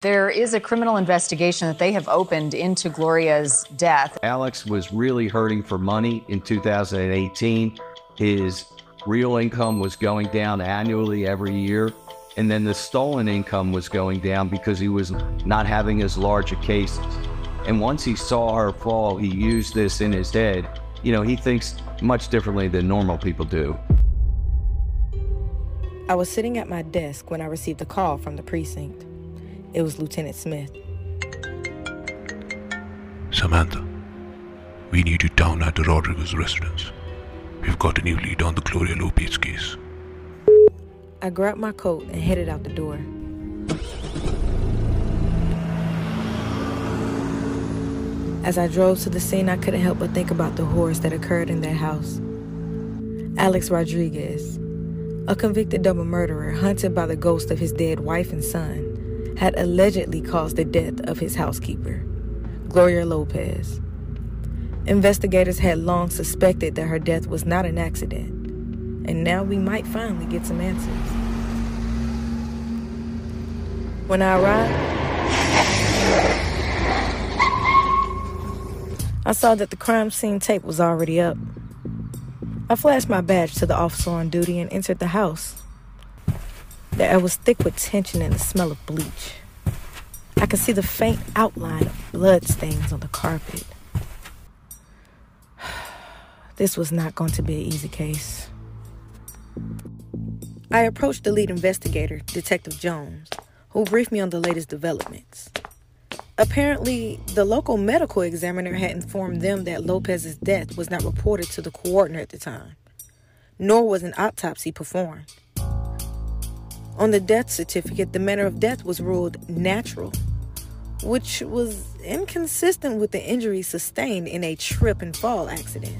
There is a criminal investigation that they have opened into Gloria's death. Alex was really hurting for money in 2018. His real income was going down annually every year. And then the stolen income was going down because he was not having as large a cases. And once he saw her fall, he used this in his head. You know, he thinks much differently than normal people do. I was sitting at my desk when I received a call from the precinct. It was Lieutenant Smith. Samantha, we need you down at the Rodriguez residence. We've got a new lead on the Gloria Lopez case. I grabbed my coat and headed out the door. As I drove to the scene, I couldn't help but think about the horrors that occurred in that house. Alex Rodriguez, a convicted double murderer hunted by the ghost of his dead wife and son, had allegedly caused the death of his housekeeper, Gloria Lopez. Investigators had long suspected that her death was not an accident, and now we might finally get some answers. When I arrived, I saw that the crime scene tape was already up. I flashed my badge to the officer on duty and entered the house. The air was thick with tension and the smell of bleach. I could see the faint outline of blood stains on the carpet. This was not going to be an easy case. I approached the lead investigator, Detective Jones, who briefed me on the latest developments. Apparently, the local medical examiner had informed them that Lopez's death was not reported to the coroner at the time, nor was an autopsy performed. On the death certificate, the manner of death was ruled natural, which was inconsistent with the injuries sustained in a trip and fall accident.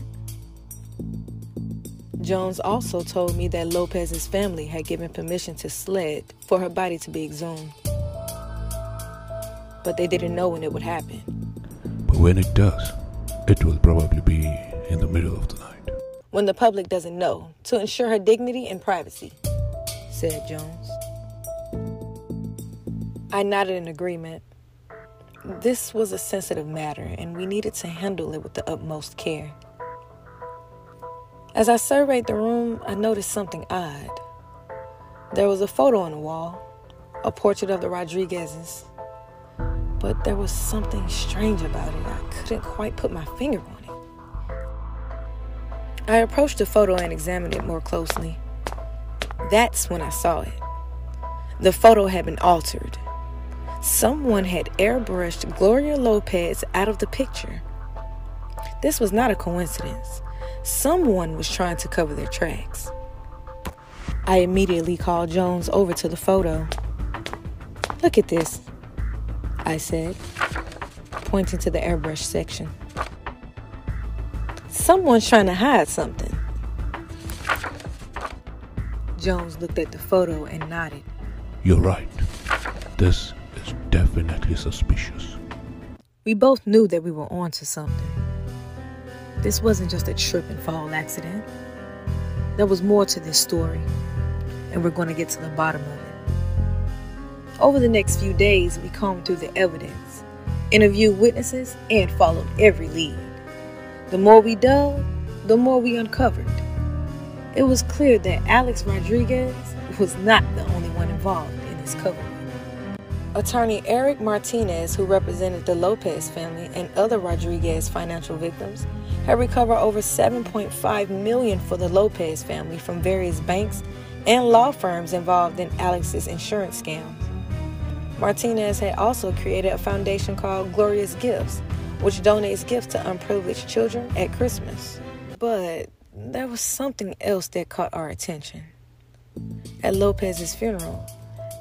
Jones also told me that Lopez's family had given permission to SLED for her body to be exhumed. But they didn't know when it would happen. But when it does, it will probably be in the middle of the night. When the public doesn't know, to ensure her dignity and privacy, said Jones. I nodded in agreement. This was a sensitive matter, and we needed to handle it with the utmost care. As I surveyed the room, I noticed something odd. There was a photo on the wall, a portrait of the Rodriguezes, but there was something strange about it. I couldn't quite put my finger on it. I approached the photo and examined it more closely. That's when I saw it. The photo had been altered. Someone had airbrushed Gloria Lopez out of the picture. This was not a coincidence. Someone was trying to cover their tracks. I immediately called Jones over to the photo. Look at this, I said, pointing to the airbrush section. Someone's trying to hide something. Jones looked at the photo and nodded. You're right. This is definitely suspicious. We both knew that we were onto something. This wasn't just a trip and fall accident. There was more to this story, and we're going to get to the bottom of it. Over the next few days, we combed through the evidence, interviewed witnesses, and followed every lead. The more we dug, the more we uncovered. It was clear that Alex Rodriguez was not the only one involved in this cover. Attorney Eric Martinez, who represented the Lopez family and other Rodriguez financial victims, had recovered over 7.5 million for the Lopez family from various banks and law firms involved in Alex's insurance scams. Martinez had also created a foundation called Gloria's Gifts, which donates gifts to unprivileged children at Christmas. But there was something else that caught our attention. At Lopez's funeral,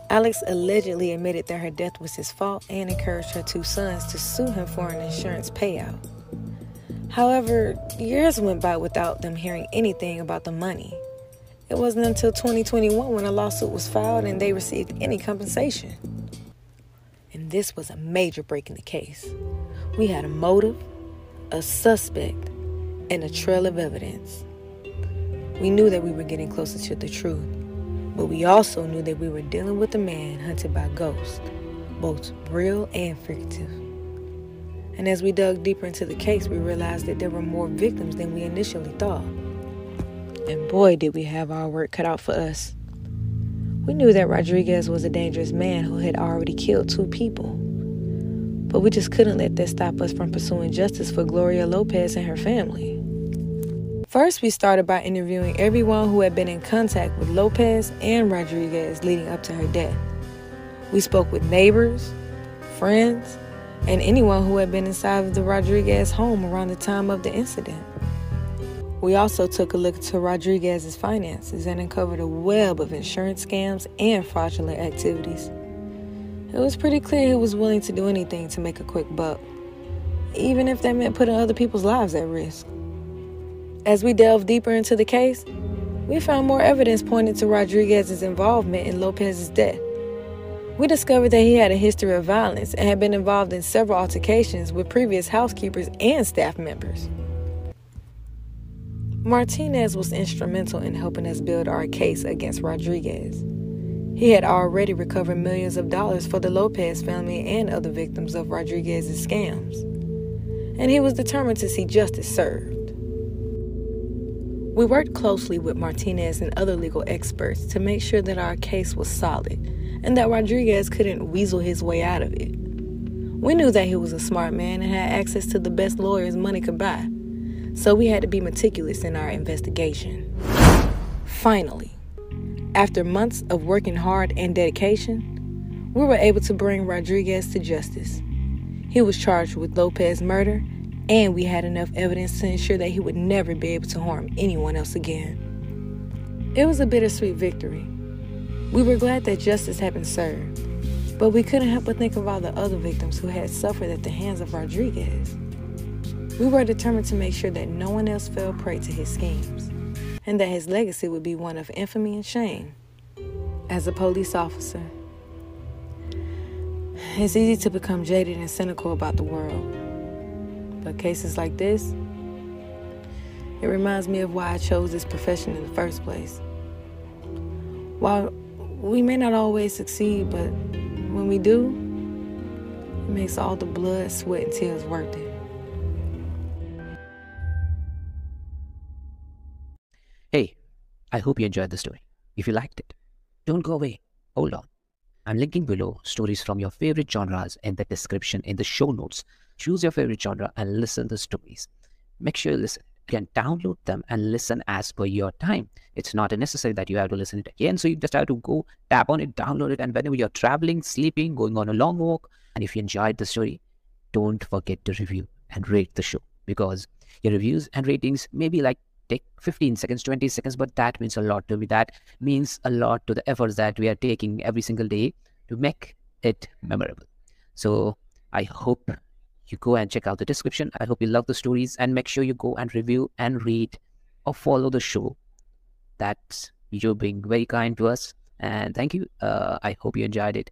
Alex allegedly admitted that her death was his fault and encouraged her two sons to sue him for an insurance payout. However, years went by without them hearing anything about the money. It wasn't until 2021 when a lawsuit was filed and they received any compensation. And this was a major break in the case. We had a motive, a suspect, and a trail of evidence. We knew that we were getting closer to the truth, but we also knew that we were dealing with a man hunted by ghosts both real and fictive. And as we dug deeper into the case, we realized that there were more victims than we initially thought. And boy, did we have our work cut out for us. We knew that Rodriguez was a dangerous man who had already killed two people. But we just couldn't let that stop us from pursuing justice for Gloria Lopez and her family. First, we started by interviewing everyone who had been in contact with Lopez and Rodriguez leading up to her death. We spoke with neighbors, friends, and anyone who had been inside of the Rodriguez home around the time of the incident. We also took a look into Rodriguez's finances and uncovered a web of insurance scams and fraudulent activities. It was pretty clear he was willing to do anything to make a quick buck, even if that meant putting other people's lives at risk. As we delved deeper into the case, we found more evidence pointing to Rodriguez's involvement in Lopez's death. We discovered that he had a history of violence and had been involved in several altercations with previous housekeepers and staff members. Martinez was instrumental in helping us build our case against Rodriguez. He had already recovered millions of dollars for the Lopez family and other victims of Rodriguez's scams, and he was determined to see justice served. We worked closely with Martinez and other legal experts to make sure that our case was solid and that Rodriguez couldn't weasel his way out of it. We knew that he was a smart man and had access to the best lawyers money could buy so we had to be meticulous in our investigation. Finally, after months of working hard and dedication, we were able to bring Rodriguez to justice. He was charged with Lopez murder, and we had enough evidence to ensure that he would never be able to harm anyone else again. It was a bittersweet victory. We were glad that justice had been served, but we couldn't help but think of all the other victims who had suffered at the hands of Rodriguez. We were determined to make sure that no one else fell prey to his schemes, and that his legacy would be one of infamy and shame. As a police officer, it's easy to become jaded and cynical about the world. But cases like this, it reminds me of why I chose this profession in the first place. While we may not always succeed, but when we do, it makes all the blood, sweat, and tears worth it. Hey, I hope you enjoyed the story. If you liked it, don't go away. Hold on. I'm linking below stories from your favorite genres in the description in the show notes. Choose your favorite genre and listen to stories. Make sure you listen. You can download them and listen as per your time. It's not necessary that you have to listen it again. So you just have to go tap on it, download it, and whenever you're traveling, sleeping, going on a long walk, and if you enjoyed the story, don't forget to review and rate the show because your reviews and ratings may be like take 15 seconds 20 seconds but that means a lot to me that means a lot to the efforts that we are taking every single day to make it memorable so i hope you go and check out the description. I hope you love the stories and make sure you go and review and read or follow the show. That's you're being very kind to us and thank you. Uh, i hope you enjoyed it